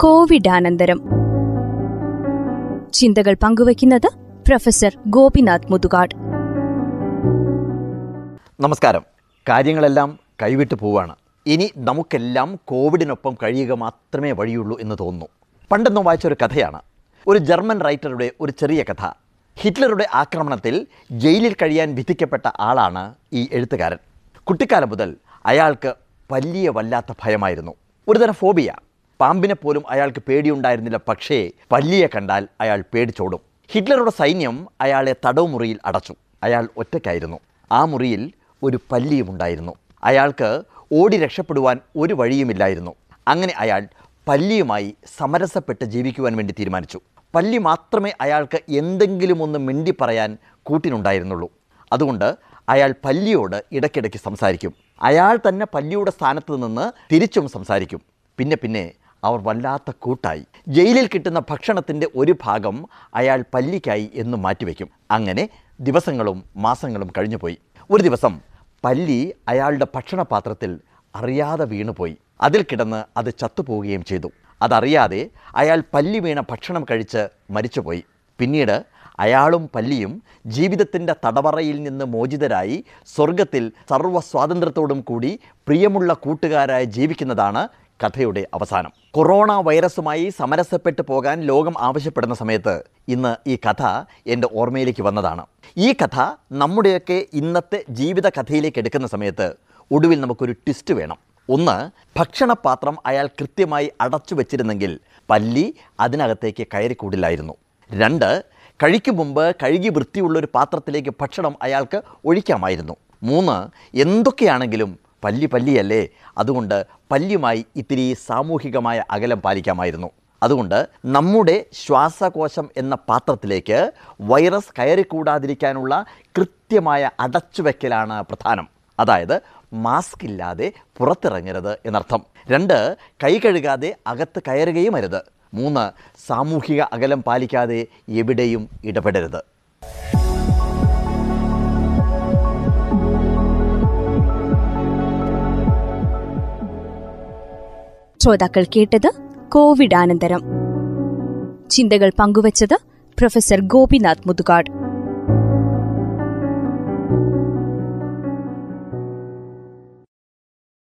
കോവിഡാനന്തരം. ചിന്തകൾ പങ്കുവയ്ക്കുന്നത് പ്രൊഫസർ ഗോപിനാഥ് മുതുകാട്. നമസ്കാരം. കാര്യങ്ങളെല്ലാം കൈവിട്ടു പോവാണ്. ഇനി നമുക്കെല്ലാം കോവിഡിനൊപ്പം കഴിയുക മാത്രമേ വഴിയുള്ളൂ എന്ന് തോന്നുന്നു. പണ്ടെന്നും വായിച്ച ഒരു കഥയാണ്. ഒരു ജർമ്മൻ റൈറ്ററുടെ ഒരു ചെറിയ കഥ. ഹിറ്റ്ലറുടെ ആക്രമണത്തിൽ ജയിലിൽ കഴിയാൻ വിധിക്കപ്പെട്ട ആളാണ് ഈ എഴുത്തുകാരൻ. കുട്ടിക്കാലം മുതൽ അയാൾക്ക് വലിയ വല്ലാത്ത ഭയമായിരുന്നു. ഒരുതരം ഫോബിയ. പാമ്പിനെ പോലും അയാൾക്ക് പേടിയുണ്ടായിരുന്നില്ല. പക്ഷേ പല്ലിയെ കണ്ടാൽ അയാൾ പേടിച്ചോടും. ഹിറ്റ്ലറുടെ സൈന്യം അയാളെ തടവ് മുറിയിൽ അടച്ചു. അയാൾ ഒറ്റയ്ക്കായിരുന്നു. ആ മുറിയിൽ ഒരു പല്ലിയും ഉണ്ടായിരുന്നു. അയാൾക്ക് ഓടി രക്ഷപ്പെടുവാൻ ഒരു വഴിയുമില്ലായിരുന്നു. അങ്ങനെ അയാൾ പല്ലിയുമായി സമരസപ്പെട്ട് ജീവിക്കുവാൻ വേണ്ടി തീരുമാനിച്ചു. പല്ലി മാത്രമേ അയാൾക്ക് എന്തെങ്കിലും ഒന്ന് മിണ്ടി പറയാൻ കൂട്ടിനുണ്ടായിരുന്നുള്ളൂ. അതുകൊണ്ട് അയാൾ പല്ലിയോട് ഇടയ്ക്കിടയ്ക്ക് സംസാരിക്കും. അയാൾ തന്നെ പല്ലിയുടെ സ്ഥാനത്ത് നിന്ന് തിരിച്ചും സംസാരിക്കും. പിന്നെ പിന്നെ അവർ വല്ലാത്ത കൂട്ടായി. ജയിലിൽ കിട്ടുന്ന ഭക്ഷണത്തിന്റെ ഒരു ഭാഗം അയാൾ പല്ലിക്കായി എന്ന് മാറ്റിവെക്കും. അങ്ങനെ ദിവസങ്ങളും മാസങ്ങളും കഴിഞ്ഞുപോയി. ഒരു ദിവസം പല്ലി അയാളുടെ ഭക്ഷണപാത്രത്തിൽ അറിയാതെ വീണുപോയി. അതിൽ കിടന്ന് അത് ചത്തുപോവുകയും ചെയ്തു. അതറിയാതെ അയാൾ പല്ലി വീണ ഭക്ഷണം കഴിച്ച് മരിച്ചുപോയി. പിന്നീട് അയാളും പല്ലിയും ജീവിതത്തിന്റെ തടവറയിൽ നിന്ന് മോചിതരായി സ്വർഗത്തിൽ സർവ സ്വാതന്ത്ര്യത്തോടും കൂടി പ്രിയമുള്ള കൂട്ടുകാരായി ജീവിക്കുന്നതാണ് കഥയുടെ അവസാനം. കൊറോണ വൈറസുമായി സമരസപ്പെട്ടു പോകാൻ ലോകം ആവശ്യപ്പെടുന്ന സമയത്ത് ഇന്ന് ഈ കഥ എന്റെ ഓർമ്മയിലേക്ക് വന്നതാണ്. ഈ കഥ നമ്മുടെയൊക്കെ ഇന്നത്തെ ജീവിത കഥയിലേക്ക് എടുക്കുന്ന സമയത്ത് ഒടുവിൽ നമുക്കൊരു ട്വിസ്റ്റ് വേണം. ഒന്ന് ഭക്ഷണപാത്രം അയാൾ കൃത്യമായി അടച്ചു വെച്ചിരുന്നെങ്കിൽ പല്ലി അതിനകത്തേക്ക് കയറിക്കൂടില്ലായിരുന്നു. രണ്ട് കഴിക്കും മുമ്പ് കഴുകി വൃത്തിയുള്ള ഒരു പാത്രത്തിലേക്ക് ഭക്ഷണം അയാൾക്ക് ഒഴിക്കാമായിരുന്നു. മൂന്ന് എന്തൊക്കെയാണെങ്കിലും പല്ലി പല്ലിയല്ലേ അതുകൊണ്ട് പല്ലിയുമായി ഇത്തിരി സാമൂഹികമായ അകലം പാലിക്കാമായിരുന്നു. അതുകൊണ്ട് നമ്മുടെ ശ്വാസകോശം എന്ന പാത്രത്തിലേക്ക് വൈറസ് കയറിക്കൂടാതിരിക്കാനുള്ള കൃത്യമായ അടച്ചുവെക്കലാണ് പ്രധാനം. അതായത് മാസ്ക് ഇല്ലാതെ പുറത്തിറങ്ങരുത് എന്നർത്ഥം. രണ്ട് കൈ കഴുകാതെ അകത്ത് കയറുകയും അരുത്. മൂന്ന് സാമൂഹിക അകലം പാലിക്കാതെ എവിടെയും ഇടപെടരുത്. ശ്രോതാക്കൾ കേട്ടത് കോവിഡാനന്തരം. ചിന്തകൾ പങ്കുവച്ചത് പ്രൊഫസർ ഗോപിനാഥ് മുതുകാട്.